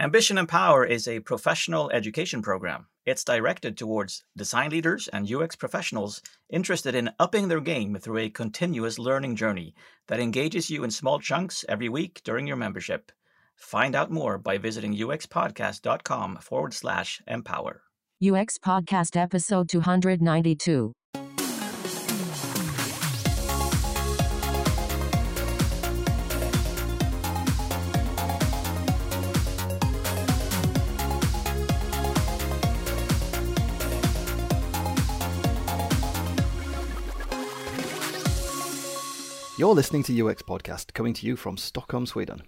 Ambition Empower is a professional education program. It's directed towards design leaders and UX professionals interested in upping their game through a continuous learning journey that engages you in small chunks every week during your membership. Find out more by visiting uxpodcast.com forward slash empower. UX Podcast Episode 292. You're listening to UX Podcast, coming to you from Stockholm, Sweden.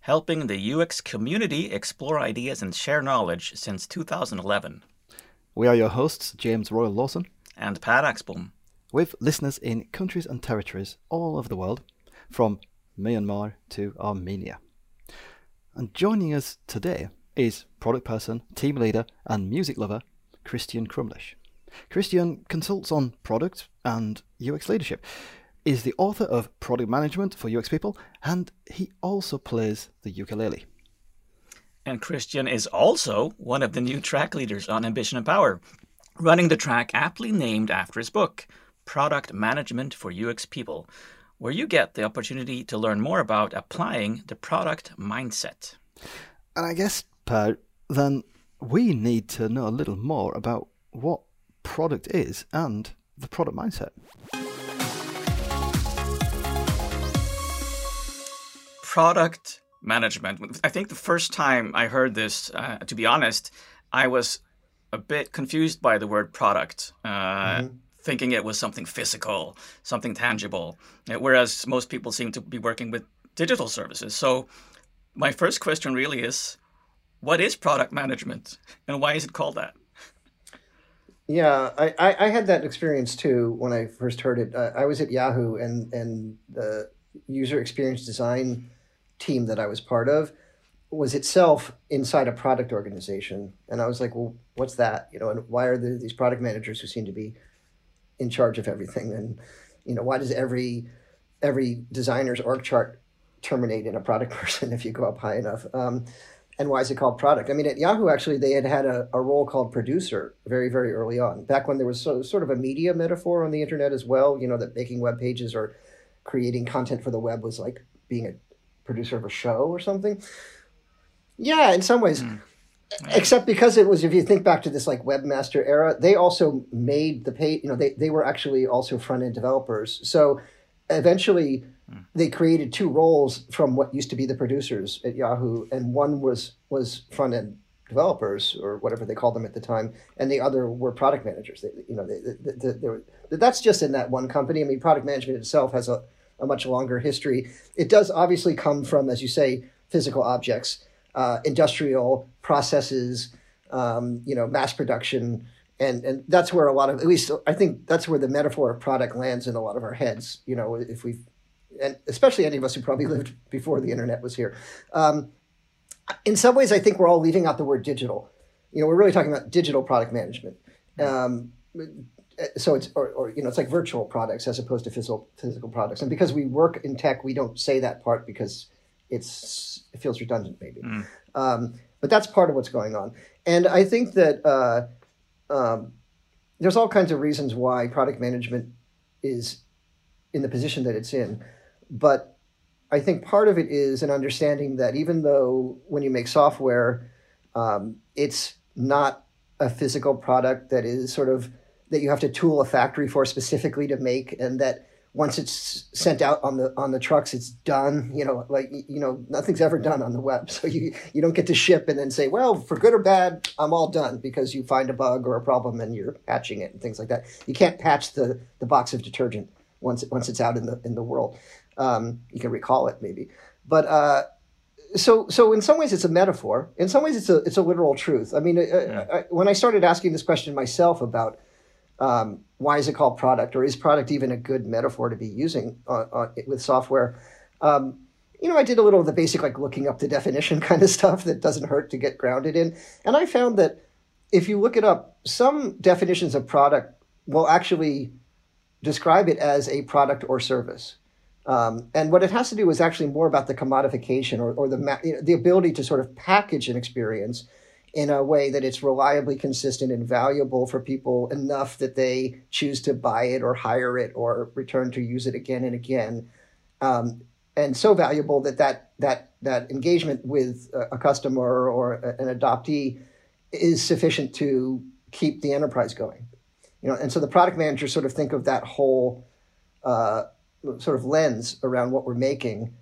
Helping the UX community explore ideas and share knowledge since 2011. We are your hosts, James Royal Lawson, And Per Axbom. with listeners in countries and territories all over the world, from Myanmar to Armenia. And joining us today is product person, team leader, and music lover, Christian Crumlish. Christian consults on product and UX leadership, is the author of Product Management for UX People, and he also plays the ukulele. And Christian is also one of the new track leaders on Ambition Empower, running the track aptly named after his book, Product Management for UX People, where you get the opportunity to learn more about applying the product mindset. And I guess, Per, then we need to know a little more about what product is and the product mindset. Product management. I think the first time I heard this, uh, to be honest, I was a bit confused by the word product. Uh, Thinking it was something physical, something tangible, uh, whereas most people seem to be working with digital services. So, my first question really is what is product management and why is it called that? Yeah, I, I, I had that experience too when I first heard it. Uh, I was at Yahoo, and and the user experience design team that I was part of was itself inside a product organization, and I was like, well, what's that? You know, and why are there these product managers who seem to be in charge of everything? And you know, why does every every designer's org chart terminate in a product person if you go up high enough? Um, and why is it called product? I mean, at Yahoo, actually, they had had a, a role called producer very, very early on, back when there was so, sort of a media metaphor on the internet as well, you know, that making web pages or creating content for the web was like being a producer of a show or something. Yeah, in some ways. Hmm. Except because it was, if you think back to this like webmaster era, they also made the page, you know, they, they were actually also front end developers. So eventually hmm. they created two roles from what used to be the producers at Yahoo, and one was was front end developers or whatever they called them at the time, and the other were product managers. They, you know, they, they, they, they were, that's just in that one company. I mean, product management itself has a, a much longer history. It does obviously come from, as you say, physical objects, uh, industrial processes, um, you know, mass production. And, and that's where a lot of, at least I think that's where the metaphor of product lands in a lot of our heads. You know, if we've, and especially any of us who probably lived before the internet was here. Um, in some ways, I think we're all leaving out the word digital. You know, we're really talking about digital product management. Um, so it's or, or you know it's like virtual products as opposed to physical physical products. And because we work in tech, we don't say that part because it's it feels redundant maybe. Um, but that's part of what's going on. And I think that uh, um, there's all kinds of reasons why product management is in the position that it's in. But I think part of it is an understanding that even though when you make software, um, it's not a physical product that is sort of that you have to tool a factory for specifically to make, and that once it's sent out on the on the trucks, it's done. You know, like you know, nothing's ever done on the web, so you you don't get to ship and then say, well, for good or bad, I'm all done because you find a bug or a problem and you're patching it and things like that. You can't patch the the box of detergent once once it's out in the in the world. Um, you can recall it maybe, but uh, so so in some ways it's a metaphor. In some ways it's a it's a literal truth. I mean, uh, I, when I started asking this question myself about um, why is it called product, or is product even a good metaphor to be using uh, uh, with software? Um, you know, I did a little of the basic like looking up the definition kind of stuff that doesn't hurt to get grounded in, and I found that if you look it up, some definitions of product will actually describe it as a product or service. Um, and what it has to do is actually more about the commodification or, or the you know, the ability to sort of package an experience in a way that it's reliably consistent and valuable for people enough that they choose to buy it or hire it or return to use it again and again. Um, and so valuable that that that that engagement with a customer or an adoptee is sufficient to keep the enterprise going. You know, and so the product managers sort of think of that whole uh, sort of lens around what we're making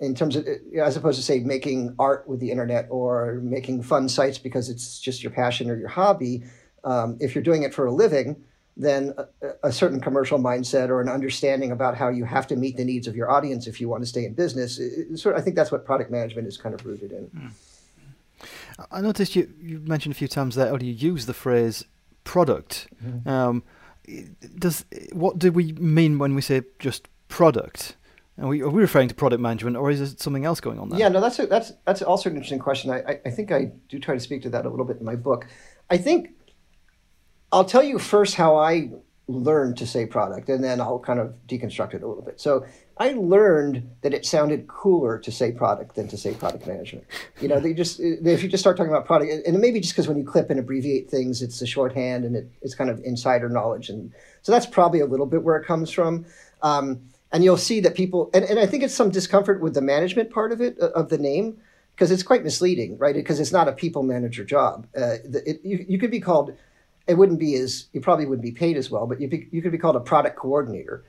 in terms of as opposed to say making art with the internet or making fun sites because it's just your passion or your hobby um, if you're doing it for a living then a, a, certain commercial mindset or an understanding about how you have to meet the needs of your audience if you want to stay in business it, sort of, i think that's what product management is kind of rooted in mm. i noticed you, you mentioned a few times there or you use the phrase product mm-hmm. um, does what do we mean when we say just product are we, are we referring to product management, or is there something else going on there? Yeah, no, that's a, that's that's also an interesting question. I, I, think I do try to speak to that a little bit in my book. I think I'll tell you first how I learned to say product, and then I'll kind of deconstruct it a little bit. So I learned that it sounded cooler to say product than to say product management. You know, they just if you just start talking about product, and it may be just because when you clip and abbreviate things, it's a shorthand and it, it's kind of insider knowledge, and so that's probably a little bit where it comes from. Um, and you'll see that people and, and i think it's some discomfort with the management part of it uh, of the name because it's quite misleading right? Because it's not a people manager job. Uh, it, you, you could be called it wouldn't be as you probably wouldn't be paid as well but you, be, you could be called a product coordinator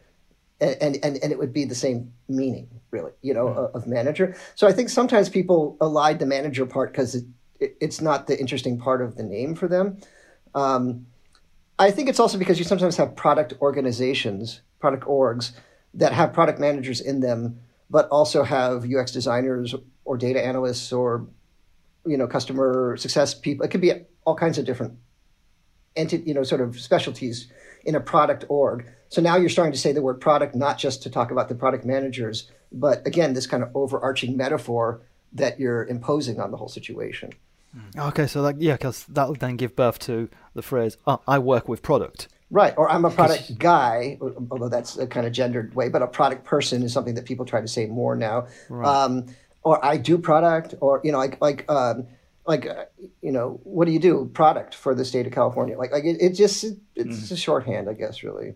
and, and, and it would be the same meaning really you know mm. of manager. So i think sometimes people allied the manager part because it, it, it's not the interesting part of the name for them. Um, i think it's also because you sometimes have product organizations product orgs that have product managers in them, but also have UX designers or data analysts or you know customer success people. It could be all kinds of different entity, you know, sort of specialties in a product org. So now you're starting to say the word product not just to talk about the product managers, but again, this kind of overarching metaphor that you're imposing on the whole situation. Okay, so like yeah, because that will then give birth to the phrase oh, "I work with product." Right. Or I'm a product guy, although that's a kind of gendered way, but a product person is something that people try to say more now. Right. Um, or I do product, or, you know, like, like, um, like, uh, you know, what do you do? Product for the state of California. Like, like it, it just, it, it's mm. a shorthand, I guess, really.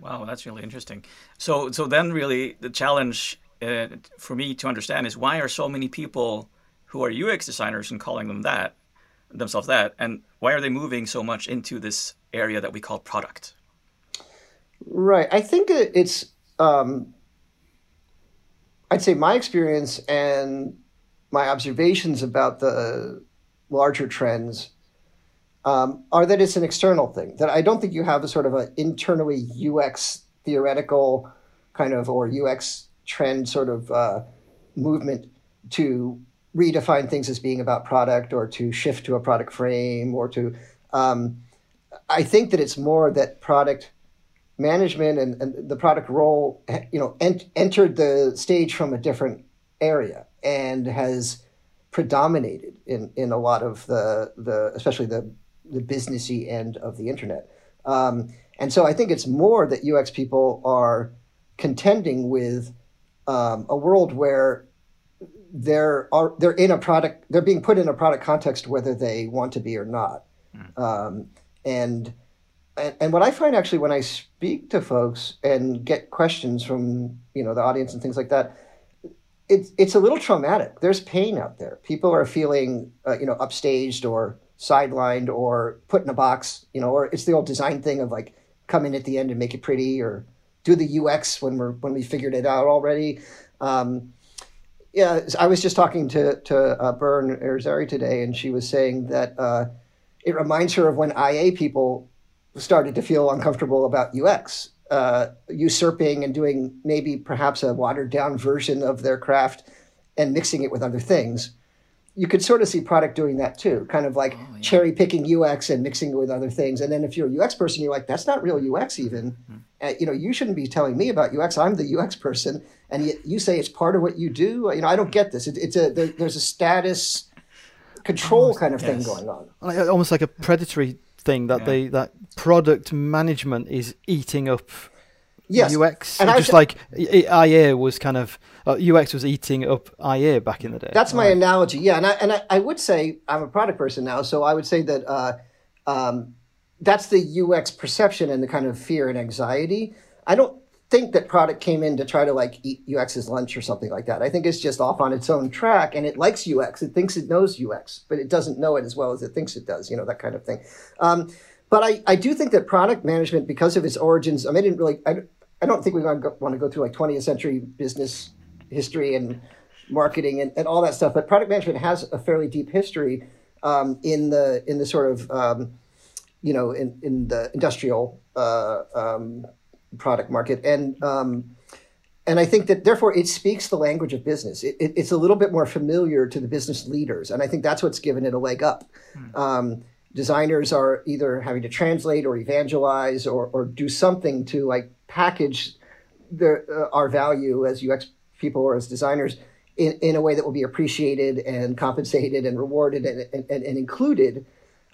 Wow, that's really interesting. So, so then really the challenge uh, for me to understand is why are so many people who are UX designers and calling them that, themselves that, and why are they moving so much into this area that we call product? Right. I think it's, um, I'd say my experience and my observations about the larger trends um, are that it's an external thing. That I don't think you have a sort of an internally UX theoretical kind of or UX trend sort of uh, movement to redefine things as being about product or to shift to a product frame or to um, I think that it's more that product management and, and the product role, you know, ent- entered the stage from a different area and has predominated in, in a lot of the, the especially the, the businessy end of the internet. Um, and so I think it's more that UX people are contending with um, a world where they're are they're in a product they're being put in a product context whether they want to be or not. Mm. Um, and, and and what I find actually when I speak to folks and get questions from you know the audience and things like that, it's it's a little traumatic. There's pain out there. People are feeling uh, you know upstaged or sidelined or put in a box. You know, or it's the old design thing of like come in at the end and make it pretty or do the UX when we're when we figured it out already. Um, yeah, I was just talking to to uh, Bern Irizarry today, and she was saying that uh, it reminds her of when IA people started to feel uncomfortable about UX, uh, usurping and doing maybe perhaps a watered down version of their craft and mixing it with other things. You could sort of see product doing that too, kind of like oh, yeah. cherry picking UX and mixing it with other things. And then if you're a UX person, you're like, that's not real UX even. Mm-hmm. Uh, you know, you shouldn't be telling me about UX. I'm the UX person, and you, you say it's part of what you do. You know, I don't get this. It, it's a there, there's a status control almost, kind of yes. thing going on. Almost like a predatory thing that yeah. they that product management is eating up Yes. UX, And I just th- like I- IA was kind of uh, UX was eating up IA back in the day. That's my analogy. Yeah, and I and I, I would say I'm a product person now, so I would say that uh, um, that's the UX perception and the kind of fear and anxiety. I don't think that product came in to try to like eat UX's lunch or something like that. I think it's just off on its own track, and it likes UX. It thinks it knows UX, but it doesn't know it as well as it thinks it does. You know that kind of thing. Um, but I, I do think that product management, because of its origins, I mean, I didn't really. I, I don't think we want to go, want to go through like 20th century business history and marketing and, and all that stuff. But product management has a fairly deep history um, in the in the sort of um, you know in, in the industrial uh, um, product market and um, and I think that therefore it speaks the language of business. It, it, it's a little bit more familiar to the business leaders, and I think that's what's given it a leg up. Um, designers are either having to translate or evangelize or, or do something to like package their, uh, our value as UX people or as designers in, in a way that will be appreciated and compensated and rewarded and, and, and, included.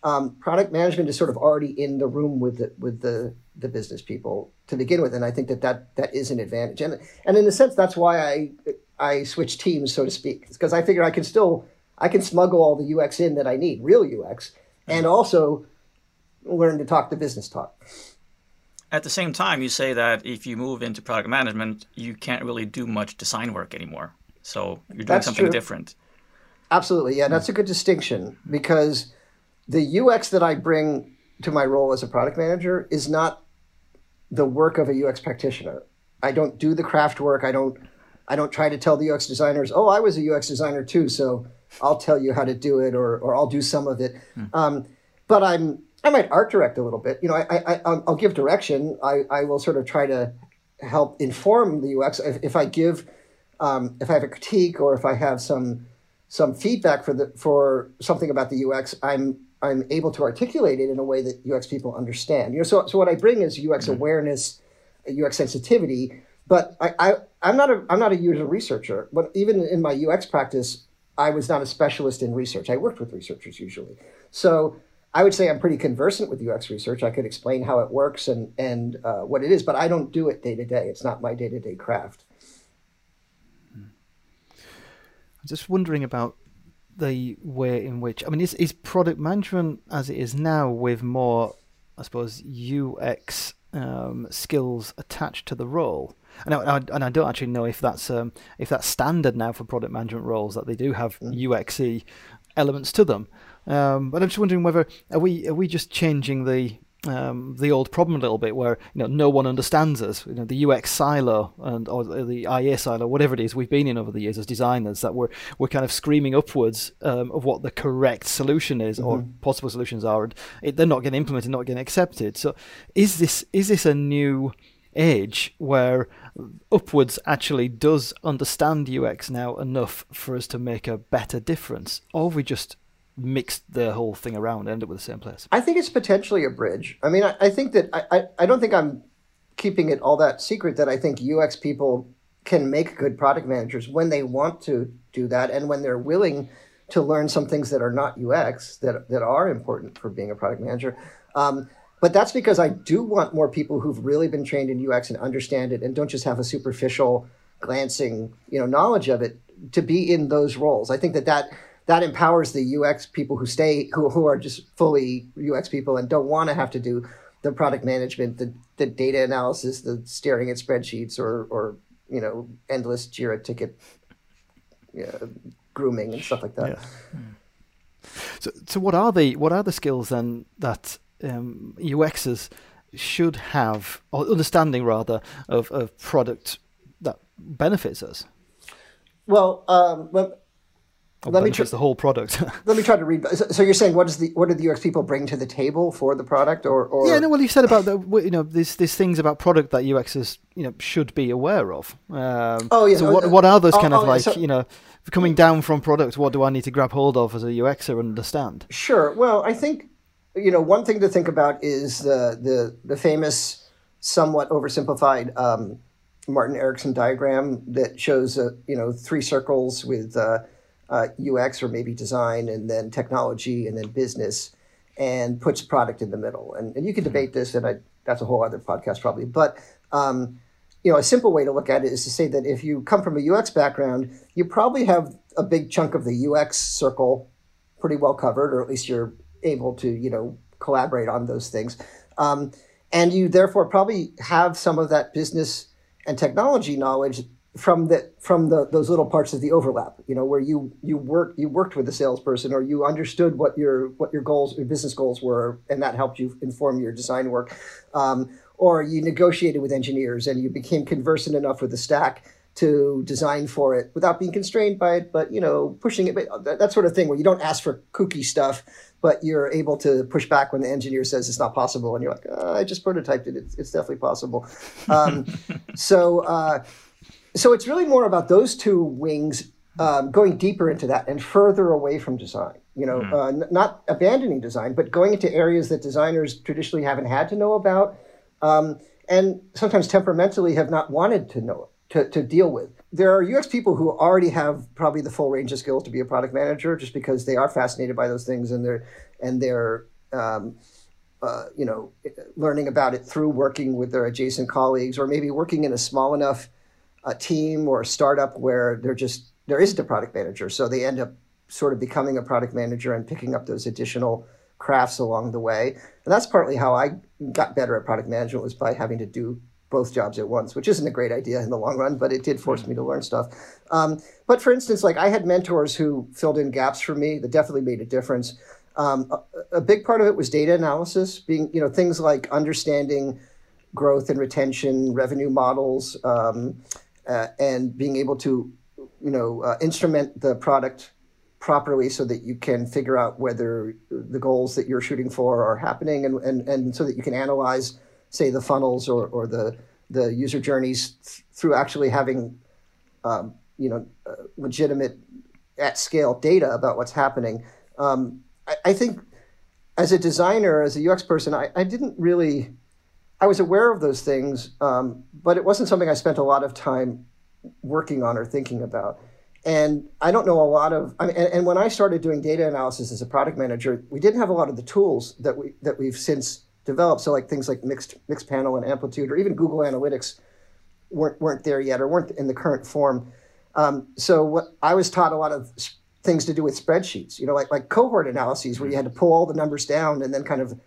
Um, product management is sort of already in the room with the, with the, the business people to begin with, and I think that, that that is an advantage. And and in a sense, that's why I I switched teams, so to speak, because I figure I can still I can smuggle all the UX in that I need, real UX, and also learn to talk the business talk. At the same time, you say that if you move into product management, you can't really do much design work anymore. So you're doing That's something true. different. Absolutely, yeah, that's a good distinction because the UX that I bring to my role as a product manager is not the work of a UX practitioner. I don't do the craft work. I don't. I don't try to tell the UX designers, "Oh, I was a UX designer too, so I'll tell you how to do it, or or I'll do some of it." Um, but I'm I might art direct a little bit. You know, I, I I'll I'll give direction. I I will sort of try to help inform the UX if, if I give um, if I have a critique or if I have some some feedback for the for something about the UX, I'm I'm able to articulate it in a way that UX people understand. You know, so so what I bring is UX awareness, UX sensitivity. But I, I I'm not a I'm not a user researcher. But even in my UX practice, I was not a specialist in research. I worked with researchers usually. So I would say I'm pretty conversant with UX research. I could explain how it works and and uh, what it is, but I don't do it day to day. It's not my day to day craft. I'm just wondering about the way in which I mean, is is product management as it is now with more, I suppose, UX um, skills attached to the role? And I, and I don't actually know if that's um, if that's standard now for product management roles that they do have UXy elements to them. Um, but I'm just wondering whether are we are we just changing the um, the old problem a little bit, where you know no one understands us. You know the UX silo and or the IA silo, whatever it is we've been in over the years as designers, that we're we're kind of screaming upwards um, of what the correct solution is or possible solutions are, and it, they're not getting implemented, not getting accepted. So, is this is this a new age where upwards actually does understand UX now enough for us to make a better difference, or we just mixed the whole thing around and end up with the same place? I think it's potentially a bridge. I mean, I, I think that I, I, I don't think I'm keeping it all that secret that I think UX people can make good product managers when they want to do that and when they're willing to learn some things that are not UX that, that are important for being a product manager. Um, but that's because I do want more people who've really been trained in UX and understand it and don't just have a superficial glancing, you know, knowledge of it to be in those roles. I think that that that empowers the UX people who stay who, who are just fully UX people and don't want to have to do the product management, the, the data analysis, the staring at spreadsheets or or you know endless Jira ticket yeah, grooming and stuff like that. So, so what are the what are the skills then that um, UXers should have, or understanding rather, of, of product that benefits us? Well, um, Or Let me tr- the whole product. let me try to read. So, so you're saying what is the what do the UX people bring to the table for the product, or, or yeah, no. Well, you said about the you know these these things about product that UXers you know should be aware of. Um, Oh, yeah, So oh, what what are those oh, kind of oh, like so- you know coming down from product? What do I need to grab hold of as a UXer and understand? Sure. Well, I think you know one thing to think about is the the the famous, somewhat oversimplified um, Martin Eriksson diagram that shows uh, you know three circles with uh, uh, UX or maybe design, and then technology, and then business, and puts product in the middle. And and you can debate this, and I, that's a whole other podcast probably. But um, you know, a simple way to look at it is to say that if you come from a UX background, you probably have a big chunk of the UX circle pretty well covered, or at least you're able to, you know, collaborate on those things. Um, and you therefore probably have some of that business and technology knowledge from the from the those little parts of the overlap you know where you you work you worked with a salesperson or you understood what your what your goals your business goals were and that helped you inform your design work. Um, or you negotiated with engineers and you became conversant enough with the stack to design for it without being constrained by it but you know pushing it but that, that sort of thing where you don't ask for kooky stuff but you're able to push back when the engineer says it's not possible and you're like oh, i just prototyped it. It's, it's definitely possible. Um, so uh, so it's really more about those two wings um, going deeper into that and further away from design. You know, mm. uh, n- not abandoning design, but going into areas that designers traditionally haven't had to know about, um, and sometimes temperamentally have not wanted to know to, to deal with. There are UX people who already have probably the full range of skills to be a product manager, just because they are fascinated by those things and they're and they're um, uh, you know learning about it through working with their adjacent colleagues or maybe working in a small enough a team or a startup where they're just there isn't a product manager, so they end up sort of becoming a product manager and picking up those additional crafts along the way. And that's partly how I got better at product management was by having to do both jobs at once, which isn't a great idea in the long run, but it did force me to learn stuff. Um, but for instance, like I had mentors who filled in gaps for me that definitely made a difference. Um, a, a, big part of it was data analysis, being you know things like understanding growth and retention, revenue models, um, uh, and being able to, you know, uh, instrument the product properly so that you can figure out whether the goals that you're shooting for are happening and, and, and so that you can analyze, say, the funnels or, or the, the user journeys th- through actually having, um, you know, uh, legitimate at scale data about what's happening. Um, I, I, think as a designer, as a UX person, I, I didn't really I was aware of those things, um, but it wasn't something I spent a lot of time working on or thinking about. And I don't know a lot of. I mean, and, and, when I started doing data analysis as a product manager, we didn't have a lot of the tools that we that we've since developed. So like things like mixed Mixpanel and amplitude, or even Google Analytics, weren't weren't there yet, or weren't in the current form. Um, so what I was taught a lot of things to do with spreadsheets. You know, like like cohort analyses, where you had to pull all the numbers down and then kind of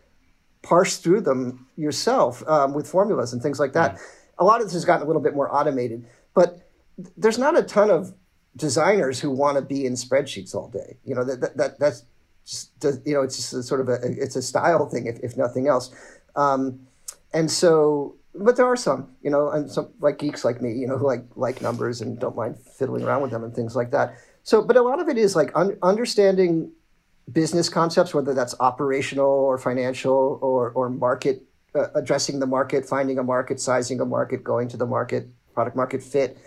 parse through them yourself um, with formulas and things like that. Yeah. A lot of this has gotten a little bit more automated, but there's not a ton of designers who want to be in spreadsheets all day. You know that, that, that that's just you know it's just a sort of a it's a style thing if, if nothing else. Um, and so, but there are some you know and some like geeks like me you know who like like numbers and don't mind fiddling around with them and things like that. So, but a lot of it is like un- understanding business concepts, whether that's operational or financial or, or market, uh, addressing the market, finding a market, sizing a market, going to the market, product market fit.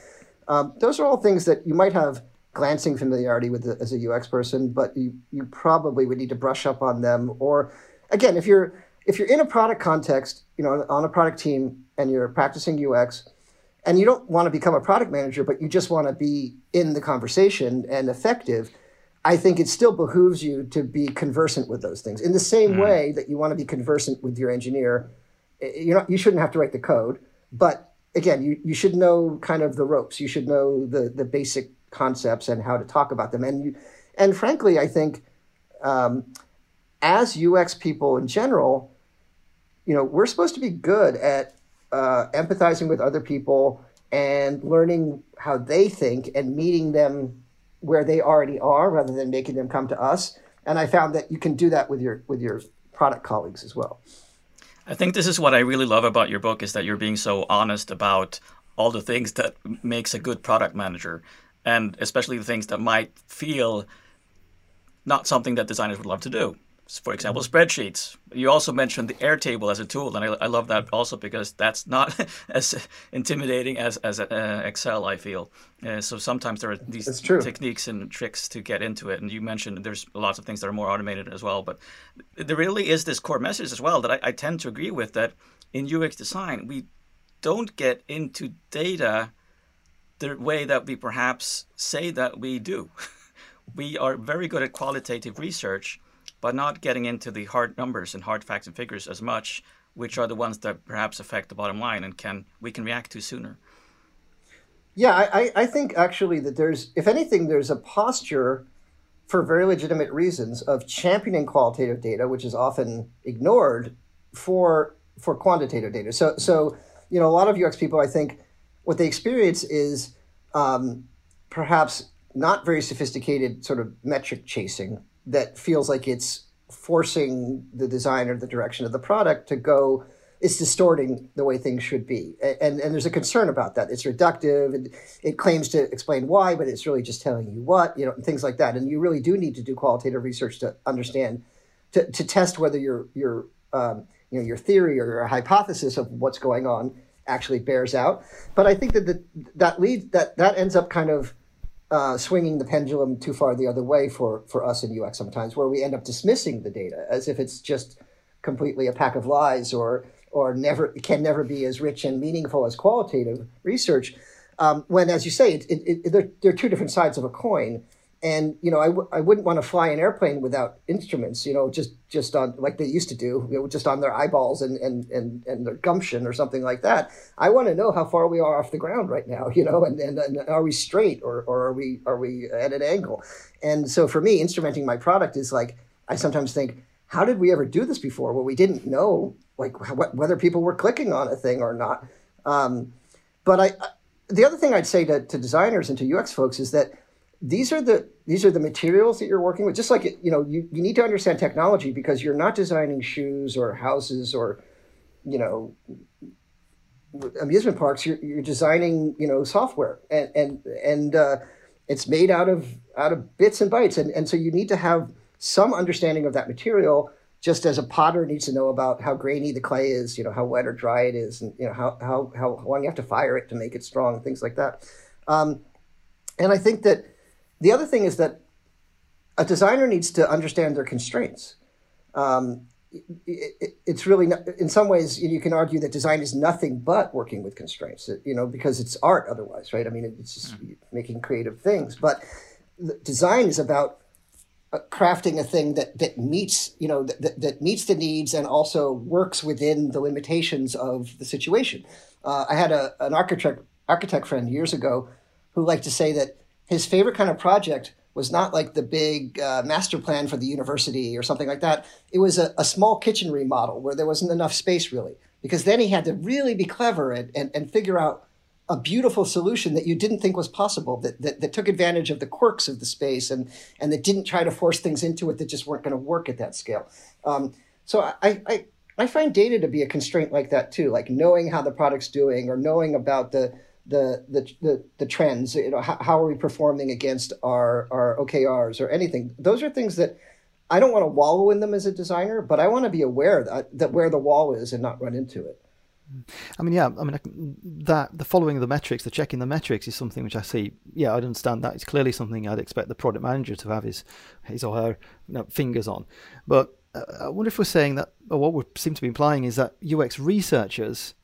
Um, those are all things that you might have glancing familiarity with the, as a UX person, but you, you probably would need to brush up on them. Or again, if you're if you're in a product context, you know, on a product team and you're practicing UX, and you don't want to become a product manager, but you just want to be in the conversation and effective, I think it still behooves you to be conversant with those things in the same mm. way that you want to be conversant with your engineer. You know, you shouldn't have to write the code, but again, you, you should know kind of the ropes. You should know the the basic concepts and how to talk about them. And you, and frankly, I think um, as UX people in general, you know, we're supposed to be good at uh, empathizing with other people and learning how they think and meeting them where they already are rather than making them come to us. And I found that you can do that with your with your product colleagues as well. I think this is what I really love about your book is that you're being so honest about all the things that makes a good product manager and especially the things that might feel not something that designers would love to do for example, spreadsheets. You also mentioned the Airtable as a tool, and I, I love that also because that's not as intimidating as, as uh, Excel, I feel. Uh, so sometimes there are these techniques and tricks to get into it. And you mentioned there's lots of things that are more automated as well. But there really is this core message as well that I, I tend to agree with that in UX design, we don't get into data the way that we perhaps say that we do. we are very good at qualitative research but not getting into the hard numbers and hard facts and figures as much, which are the ones that perhaps affect the bottom line and can we can react to sooner. Yeah, I, I think actually that there's, if anything, there's a posture for very legitimate reasons of championing qualitative data, which is often ignored for for quantitative data. So so you know a lot of UX people, I think, what they experience is um, perhaps not very sophisticated sort of metric chasing that feels like it's forcing the designer the direction of the product to go it's distorting the way things should be. And, and there's a concern about that. It's reductive and it claims to explain why, but it's really just telling you what, you know, and things like that. And you really do need to do qualitative research to understand, to, to test whether your, your, um, you know, your theory or your hypothesis of what's going on actually bears out. But I think that the, that leads, that, that ends up kind of uh, swinging the pendulum too far the other way for, for us in UX sometimes, where we end up dismissing the data as if it's just completely a pack of lies or or never can never be as rich and meaningful as qualitative research. Um, when, as you say, it, it, it, they're, they're two different sides of a coin. And you know, I w- I wouldn't want to fly an airplane without instruments. You know, just just on like they used to do, you know, just on their eyeballs and and and, and their gumption or something like that. I want to know how far we are off the ground right now. You know, and, and, and are we straight or or are we are we at an angle? And so for me, instrumenting my product is like I sometimes think, how did we ever do this before? Well, we didn't know like wh- whether people were clicking on a thing or not. Um, but I, I, the other thing I'd say to, to designers and to UX folks is that these are the these are the materials that you're working with. Just like you know, you, you need to understand technology because you're not designing shoes or houses or you know amusement parks. You're, you're designing you know software and and and uh, it's made out of out of bits and bytes, and and so you need to have some understanding of that material just as a potter needs to know about how grainy the clay is, you know, how wet or dry it is, and you know how how how long you have to fire it to make it strong, things like that. Um, and I think that the other thing is that a designer needs to understand their constraints. Um, it, it, it's really not, in some ways you can argue that design is nothing but working with constraints. You know, because it's art otherwise, right? I mean, it's just mm. making creative things, but design is about uh, crafting a thing that that meets you know that, that meets the needs and also works within the limitations of the situation. Uh, I had a, an architect architect friend years ago who liked to say that his favorite kind of project was not like the big uh, master plan for the university or something like that. It was a, a, small kitchen remodel where there wasn't enough space really, because then he had to really be clever and, and, and figure out a beautiful solution that you didn't think was possible that, that, that took advantage of the quirks of the space and, and that didn't try to force things into it that just weren't going to work at that scale. Um, so I, I, I find data to be a constraint like that too, like knowing how the product's doing or knowing about the, the, the, the, the trends, you know, how, how are we performing against our, our OKRs or anything. Those are things that I don't want to wallow in them as a designer, but I want to be aware that, that where the wall is and not run into it. I mean, yeah, I mean that the following the metrics, the checking the metrics is something which I see. Yeah, I understand that. It's clearly something I'd expect the product manager to have his his or her you know, fingers on. But uh, I wonder if we're saying that, or what we seem to be implying is that UX researchers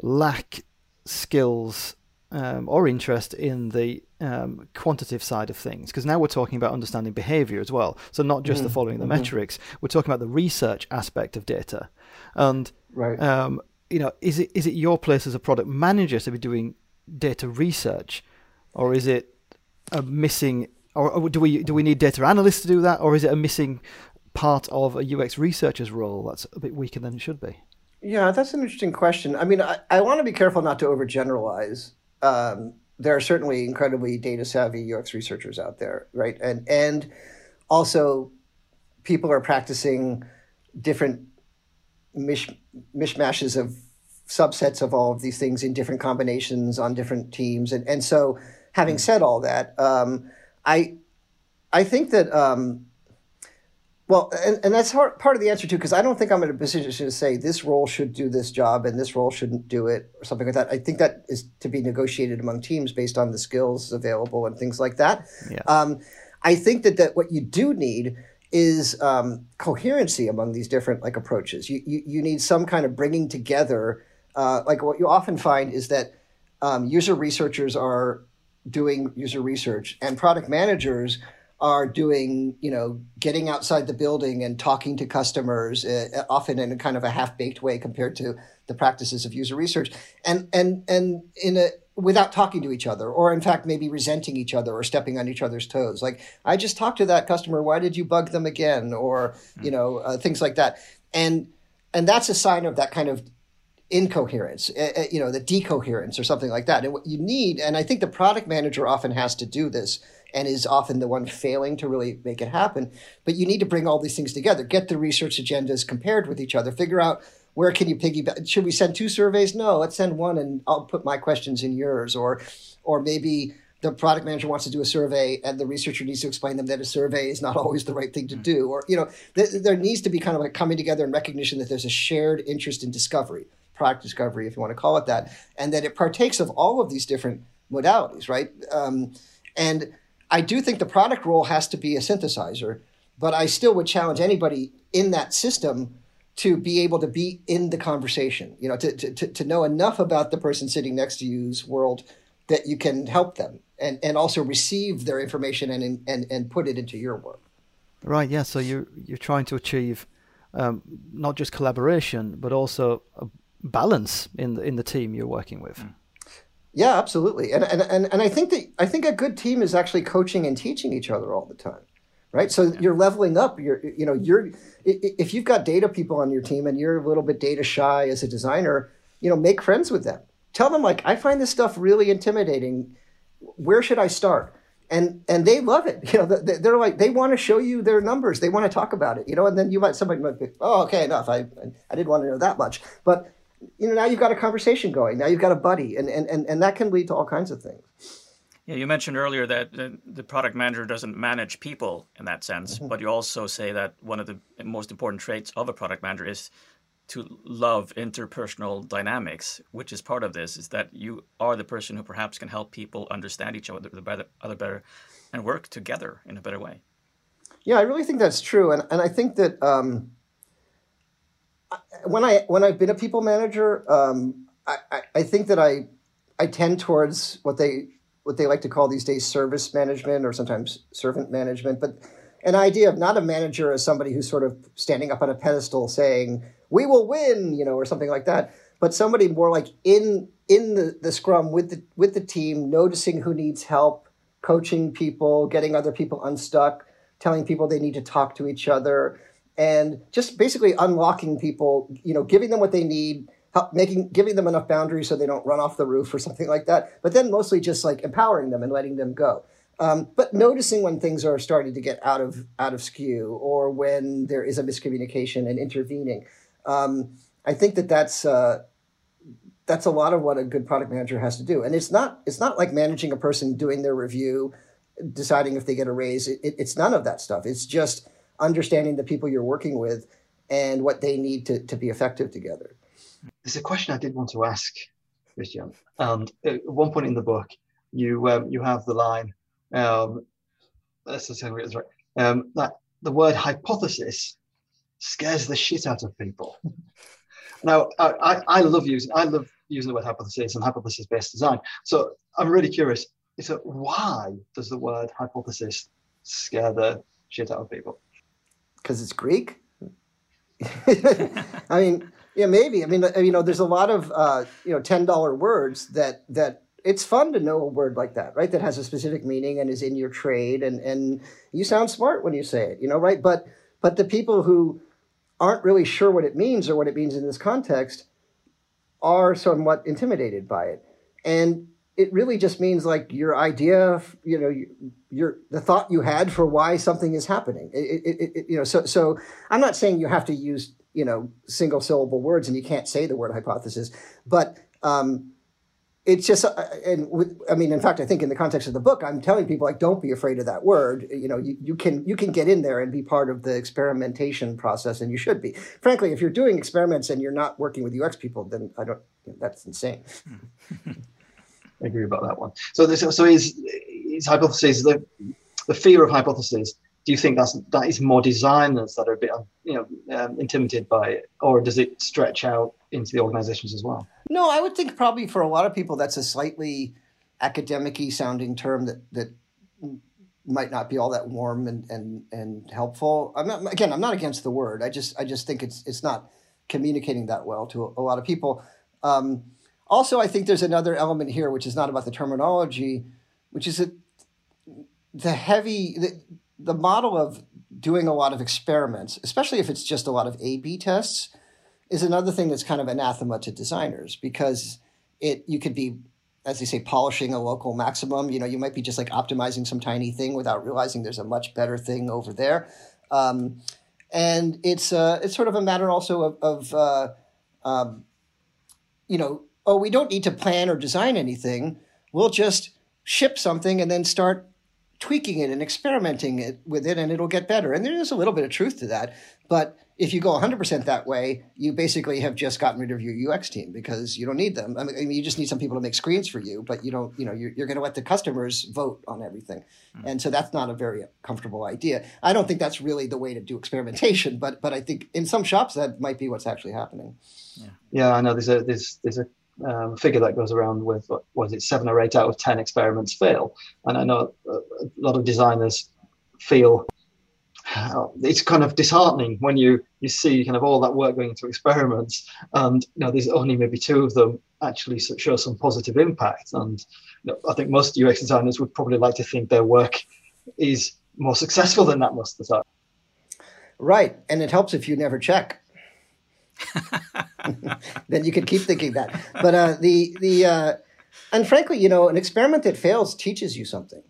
lack skills um, or interest in the um, quantitative side of things because now we're talking about understanding behavior as well. So not just mm the following the mm-hmm. metrics, we're talking about the research aspect of data, and right. um, you know, is it is it your place as a product manager to be doing data research, or is it a missing, or, or do we do we need data analysts to do that, or is it a missing part of a UX researcher's role that's a bit weaker than it should be? Yeah, that's an interesting question. I mean, I, I want to be careful not to overgeneralize. Um, there are certainly incredibly data savvy UX researchers out there, right? And and also people are practicing different mish, mishmashes of subsets of all of these things in different combinations on different teams. And, and so, having said all that, um, I, I think that, um, well, and, and that's hard, part of the answer too, because I don't think I'm in a position to say this role should do this job and this role shouldn't do it or something like that. I think that is to be negotiated among teams based on the skills available and things like that. Yeah. Um, I think that, that what you do need is um, coherency among these different like approaches. You, you, you need some kind of bringing together. Uh, like what you often find is that um, user researchers are doing user research, and product managers are doing, you know, getting outside the building and talking to customers, uh, often in a kind of a half baked way compared to the practices of user research, and and and in a without talking to each other, or in fact maybe resenting each other or stepping on each other's toes. Like I just talked to that customer, why did you bug them again, or you know uh, things like that, and and that's a sign of that kind of incoherence, uh, you know, the decoherence or something like that. And what you need, and I think the product manager often has to do this and is often the one failing to really make it happen. But you need to bring all these things together, get the research agendas compared with each other, figure out where can you piggyback. Should we send two surveys? No, let's send one, and I'll put my questions in yours. Or, or maybe the product manager wants to do a survey and the researcher needs to explain them that a survey is not always the right thing to do or you know th- there needs to be kind of like coming together and recognition that there's a shared interest in discovery product discovery if you want to call it that and that it partakes of all of these different modalities right um, and I do think the product role has to be a synthesizer, but I still would challenge anybody in that system to be able to be in the conversation, you know, to, to, to know enough about the person sitting next to you's world that you can help them and, and also receive their information and, and, and put it into your work. Right. Yeah. So you're, you're trying to achieve um, not just collaboration, but also a balance in the, in the team you're working with. Mm. Yeah, absolutely. And, and and and I think that I think a good team is actually coaching and teaching each other all the time. Right? So yeah. you're leveling up. You're you know, you're if you've got data people on your team and you're a little bit data shy as a designer, you know, make friends with them. Tell them like, I find this stuff really intimidating. Where should I start? and and they love it. You know, they're like they want to show you their numbers. They want to talk about it. You know, and then you might somebody might be, oh, okay, enough. I I didn't want to know that much, but you know, now you've got a conversation going. Now you've got a buddy, and and and, and that can lead to all kinds of things. Yeah, you mentioned earlier that the product manager doesn't manage people in that sense, mm-hmm. but you also say that one of the most important traits of a product manager is to love interpersonal dynamics, which is part of this, is that you are the person who perhaps can help people understand each other better, other better and work together in a better way. Yeah, I really think that's true. And, and I think that um, when I when I've been a people manager, um, I, I think that I I tend towards what they what they like to call these days service management or sometimes servant management, but an idea of not a manager as somebody who's sort of standing up on a pedestal saying we will win, you know, or something like that, but somebody more like in in the, the scrum with the with the team, noticing who needs help, coaching people, getting other people unstuck, telling people they need to talk to each other, and just basically unlocking people, you know, giving them what they need, help, making giving them enough boundaries so they don't run off the roof or something like that. But then mostly just like empowering them and letting them go. Um, but noticing when things are starting to get out of out of skew or when there is a miscommunication and intervening. Um, I think that that's uh, that's a lot of what a good product manager has to do. And it's not it's not like managing a person doing their review, deciding if they get a raise. It, it, it's none of that stuff. It's just understanding the people you're working with and what they need to, to be effective together. There's a question I did want to ask, Christian. And at one point in the book, you um, you have the line, um, let's just right, um, that the word hypothesis scares the shit out of people. now, I, I love using I love using the word hypothesis and hypothesis-based design. So I'm really curious. So why does the word hypothesis scare the shit out of people? Because it's Greek. I mean, yeah, maybe. I mean, you know, there's a lot of uh, you know ten dollar words that that it's fun to know a word like that, right? That has a specific meaning and is in your trade, and and you sound smart when you say it, you know, right? But but the people who aren't really sure what it means or what it means in this context are somewhat intimidated by it, and it really just means like your idea, you know, your the thought you had for why something is happening. It, it, it, you know, so so I'm not saying you have to use you know single syllable words and you can't say the word hypothesis, but um, it's just uh, and with, I mean, in fact, I think in the context of the book, I'm telling people like, don't be afraid of that word. You know, you, you can you can get in there and be part of the experimentation process, and you should be. Frankly, if you're doing experiments and you're not working with UX people, then I don't. That's insane. I agree about that one. So this, so his hypothesis, the, the fear of hypotheses. Do you think that's that is more designers that are a bit you know um, intimidated by it, or does it stretch out into the organizations as well? No, I would think probably for a lot of people that's a slightly academic sounding term that that might not be all that warm and and and helpful. I'm not again. I'm not against the word. I just I just think it's it's not communicating that well to a, a lot of people. Um, also, I think there's another element here, which is not about the terminology, which is that the heavy the, the model of doing a lot of experiments, especially if it's just a lot of A/B tests, is another thing that's kind of anathema to designers because it you could be as they say, polishing a local maximum. You know, you might be just like optimizing some tiny thing without realizing there's a much better thing over there. Um, and it's uh, it's sort of a matter also of, of uh, um, you know, oh, we don't need to plan or design anything. We'll just ship something and then start tweaking it and experimenting it with it, and it'll get better. And there is a little bit of truth to that, but if you go 100% that way, you basically have just gotten rid of your UX team because you don't need them. I mean, you just need some people to make screens for you, but you don't, you know, you're, you're going to let the customers vote on everything. Mm-hmm. And so that's not a very comfortable idea. I don't think that's really the way to do experimentation, but, but I think in some shops that might be what's actually happening. Yeah, yeah I know there's a, there's, there's a um, figure that goes around with, what was it, seven or eight out of 10 experiments fail. And I know a, a lot of designers feel it's kind of disheartening when you you see kind of all that work going into experiments and you know there's only maybe two of them actually show some positive impact. And you know, i think most ux designers would probably like to think their work is more successful than that most of the time. Right. And it helps if you never check then you can keep thinking that but uh, the the uh, and frankly you know an experiment that fails teaches you something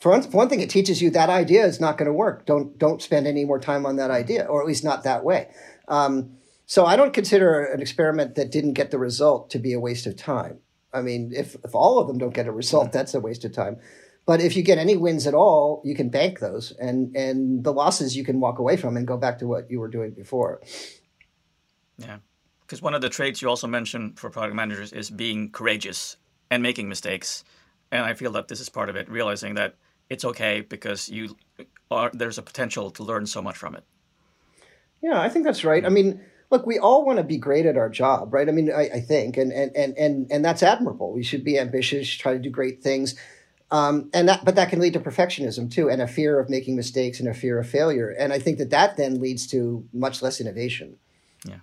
for one, for one thing, it teaches you that idea is not going to work. Don't don't spend any more time on that idea, or at least not that way. Um, so I don't consider an experiment that didn't get the result to be a waste of time. I mean, if if all of them don't get a result, that's a waste of time. But if you get any wins at all, you can bank those, and and the losses you can walk away from and go back to what you were doing before. Yeah, because one of the traits you also mentioned for product managers is being courageous and making mistakes, and I feel that this is part of it. Realizing that it's okay because you are there's a potential to learn so much from it. Yeah, I think that's right. I mean, look, we all want to be great at our job, right? I mean, I, I think, and, and and and and that's admirable. We should be ambitious, try to do great things, um, and that, but that can lead to perfectionism too, and a fear of making mistakes and a fear of failure. And I think that that then leads to much less innovation. Yeah.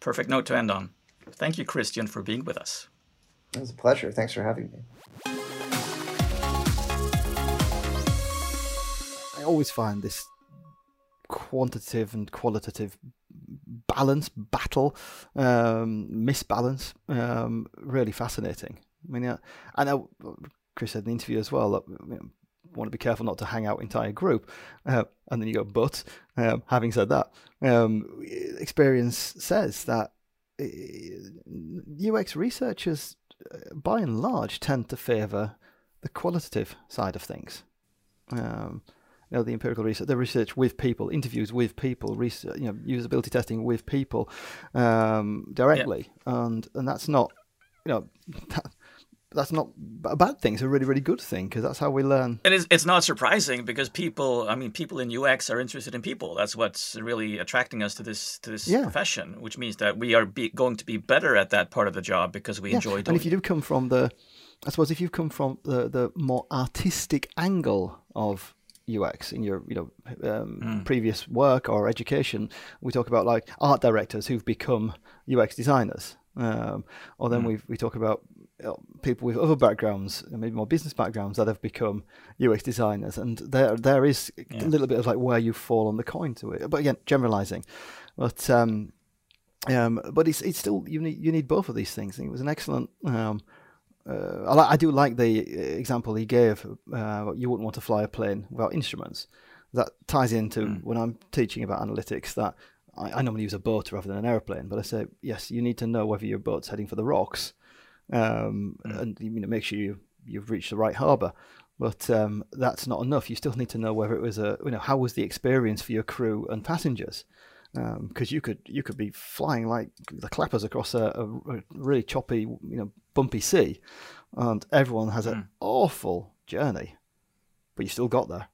Perfect note to end on. Thank you, Christian, for being with us. It was a pleasure. Thanks for having me. I always find this quantitative and qualitative balance, battle, um, misbalance, um, really fascinating. I mean, I know Chris said in the interview as well that you know, want to be careful not to hang out entire group, uh, and then you go, but um, having said that, um, experience says that uh, UX researchers, uh, by and large, tend to favour the qualitative side of things. Um, you know, the empirical research, the research with people, interviews with people, research, you know, usability testing with people um, directly, yeah. and and that's not, you know, that, that's not a bad thing. It's a really, really good thing because that's how we learn. And it's, it's not surprising because people, I mean, people in UX are interested in people. That's what's really attracting us to this to this yeah. profession, which means that we are be, going to be better at that part of the job because we yeah. enjoy doing. And if you do come from the, I suppose, if you've come from the the more artistic angle of UX in your you know um, mm. previous work or education. We talk about like art directors who've become UX designers, um, or then mm. we we talk about people with other backgrounds, maybe more business backgrounds, that have become UX designers, and there there is yeah. a little bit of like where you fall on the coin to it. But again, generalizing, but. Um, um, but it's it's still you need you need both of these things. And it was an excellent um, uh, I, I, do like the uh, example he gave. Uh, you wouldn't want to fly a plane without instruments. That ties into mm. when I'm teaching about analytics. That I, I, normally use a boat rather than an airplane, but I say yes, you need to know whether your boat's heading for the rocks, um, mm. and you know make sure you you've reached the right harbour. But um, that's not enough. You still need to know whether it was a you know how was the experience for your crew and passengers because um, you could you could be flying like the clappers across a, a, a, really choppy, you know, bumpy sea, and everyone has mm. an hmm. awful journey, but you still got there.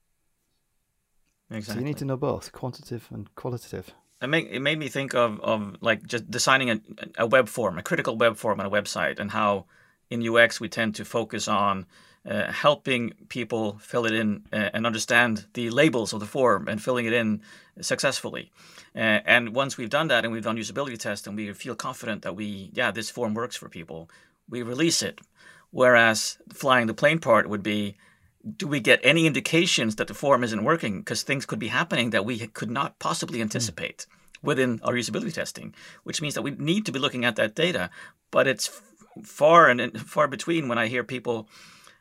Exactly. So you need to know both quantitative and qualitative. It made it made me think of, of like just designing a, a web form, a critical web form on a website, and how in UX we tend to focus on uh, helping people fill it in uh, and understand the labels of the form and filling it in successfully. Uh, and once we've done that and we've done usability tests and we feel confident that we, yeah, this form works for people, we release it. Whereas flying the plane part would be, do we get any indications that the form isn't working? Because things could be happening that we could not possibly anticipate mm. within our usability testing, which means that we need to be looking at that data. But it's far and far between when I hear people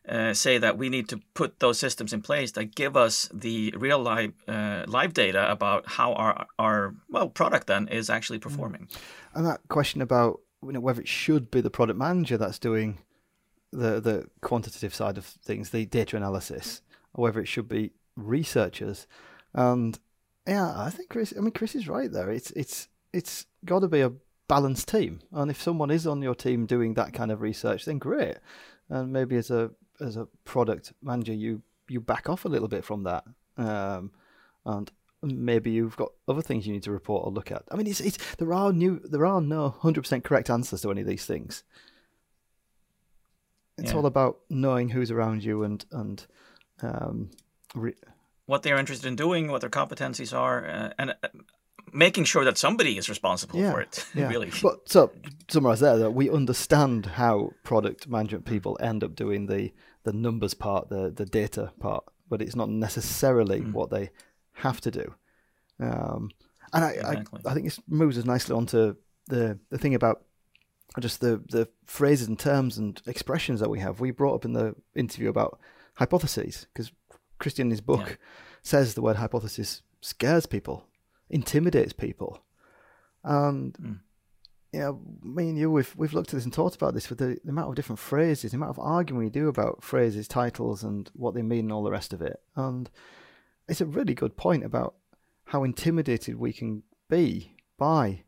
uh, say that we need to put those systems in place that give us the real live uh, live data about how our our well product then is actually mm. performing. And that question about you know, whether it should be the product manager that's doing the the quantitative side of things, the data analysis, or whether it should be researchers. And yeah, I think Chris. I mean, Chris is right there. It's it's it's got to be a balanced team, and if someone is on your team doing that kind of research, then great. And maybe as a as a product manager, you you back off a little bit from that, um, and maybe you've got other things you need to report or look at. I mean, it's, it's there are new there are no hundred percent correct answers to any of these things. It's yeah. all about knowing who's around you and and um, re- what they're interested in doing, what their competencies are, uh, and uh, making sure that somebody is responsible yeah, for it. Yeah. really. But so summarize there that we understand how product management people end up doing the the numbers part, the the data part, but it's not necessarily mm. what they have to do. Um, and I, exactly. I, I think this moves us nicely onto the the thing about just the the phrases and terms and expressions that we have. We brought up in the interview about hypotheses because Christian in his book yeah. says the word hypothesis scares people, intimidates people, and mm. you know, me and you we've we've looked at this and talked about this with the, the amount of different phrases, the amount of arguing we do about phrases, titles, and what they mean, and all the rest of it, and it's a really good point about how intimidated we can be by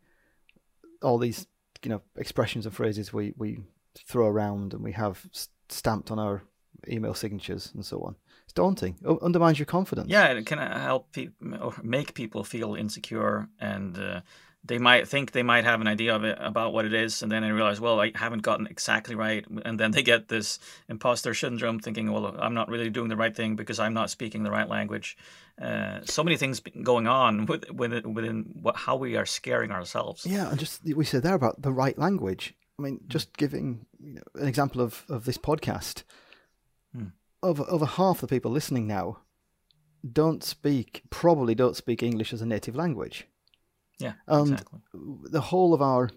all these you know expressions and phrases we we throw around and we have stamped on our email signatures and so on. It's daunting. It undermines your confidence. Yeah, it can help people or make people feel insecure and. Uh, they might think they might have an idea of it about what it is, and then they realize, well, I haven't gotten exactly right, and then they get this imposter syndrome, thinking, well, I'm not really doing the right thing because I'm not speaking the right language. Uh, so many things going on with, within, within what, how we are scaring ourselves. Yeah, and just we said there about the right language. I mean, just giving you know, an example of, of this podcast, hmm. over over half the people listening now don't speak probably don't speak English as a native language. Yeah, and exactly. the whole of our,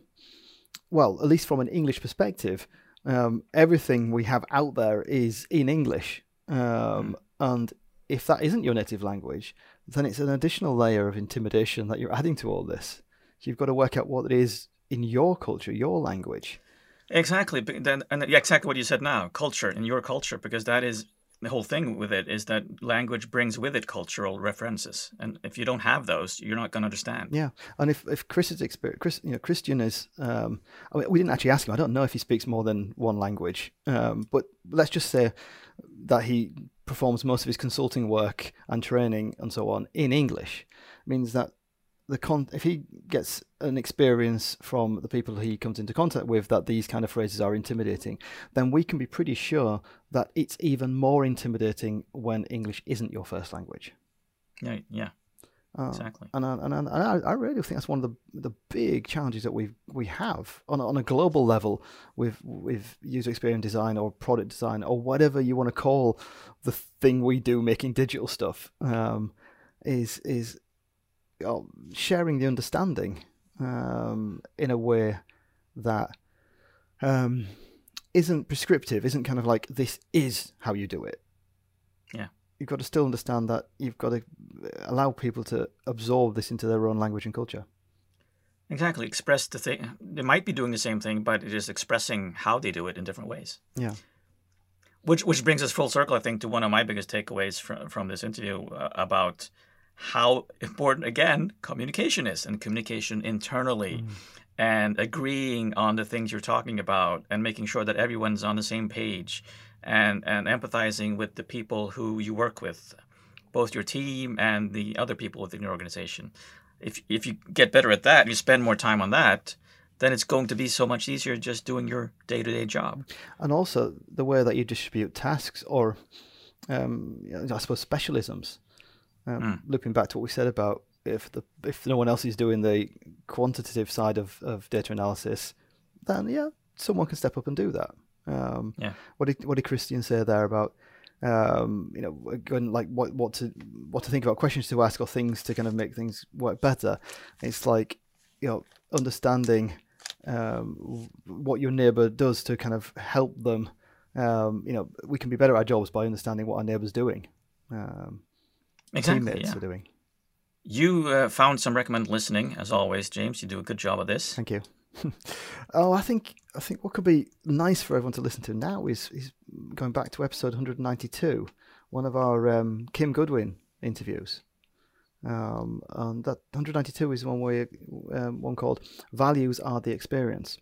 well, at least from an English perspective, um, everything we have out there is in English. Um, mm. And if that isn't your native language, then it's an additional layer of intimidation that you're adding to all this. So You've got to work out what it is in your culture, your language. Exactly, and exactly what you said now, culture in your culture, because that is the whole thing with it is that language brings with it cultural references, and if you don't have those, you're not going to understand. Yeah, and if if Chris's experience, Chris, you know, Christian is, um, I mean, we didn't actually ask him. I don't know if he speaks more than one language, um, but let's just say that he performs most of his consulting work and training and so on in English. Means that the con if he gets an experience from the people he comes into contact with that these kind of phrases are intimidating, then we can be pretty sure that it's even more intimidating when English isn't your first language. Yeah, yeah. Uh, exactly. And, I, and, I, I really think that's one of the the big challenges that we we have on a, on a global level with with user experience design or product design or whatever you want to call the thing we do making digital stuff um, is is uh, sharing the understanding um, in a way that um, not prescriptive, isn't kind of like this is how you do it. You've got to still understand that you've got to allow people to absorb this into their own language and culture. Exactly. Express the thing. They might be doing the same thing, but it is expressing how they do it in different ways. Yeah. Which which brings us full circle, I think, to one of my biggest takeaways from from this interview uh, about how important again communication is and communication internally mm. and agreeing on the things you're talking about and making sure that everyone's on the same page and and empathizing with the people who you work with both your team and the other people within your organization if if you get better at that you spend more time on that then it's going to be so much easier just doing your day to day job. And also the way that you distribute tasks or, um, I suppose, specialisms. Um, mm. Looping back to what we said about if the if no one else is doing the quantitative side of, of data analysis, then yeah, someone can step up and do that. Um, yeah. What did what did Christian say there about um, you know, like what what to what to think about, questions to ask, or things to kind of make things work better? It's like you know, understanding um, what your neighbor does to kind of help them. Um, you know, we can be better at our jobs by understanding what our neighbor's doing. Um, exactly, teammates yeah. are doing. You uh, found some recommended listening, as always, James. You do a good job of this. Thank you. oh, I think I think what could be nice for everyone to listen to now is is going back to episode 192, one of our um, Kim Goodwin interviews. Um, and that 192 is one way, um, one called "Values Are the Experience."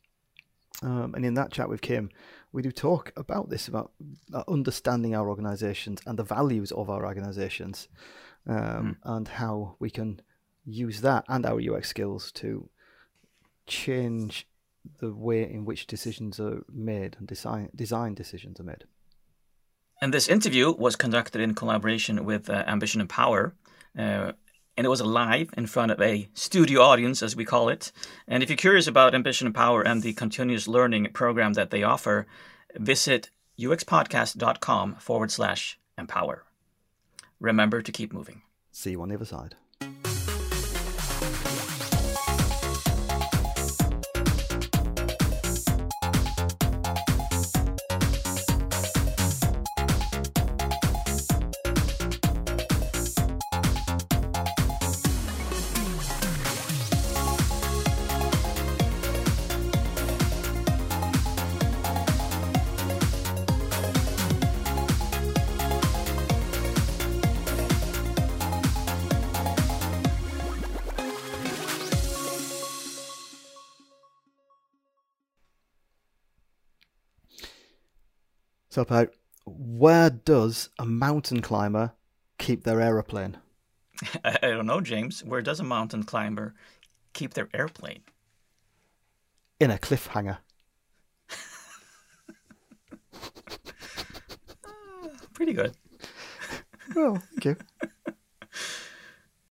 Um, and in that chat with Kim, we do talk about this about uh, understanding our organisations and the values of our organisations, mm. and how we can use that and our UX skills to change the way in which decisions are made and design design decisions are made. And this interview was conducted in collaboration with uh, Ambition Empower. Uh, and it was live in front of a studio audience, as we call it. And if you're curious about Ambition Empower and the continuous learning program that they offer, visit uxpodcast.com forward slash empower. Remember to keep moving. See you on the other side. So, out, where does a mountain climber keep their aeroplane? I don't know, James. Where does a mountain climber keep their airplane? In a cliffhanger. Pretty good. Well, thank you.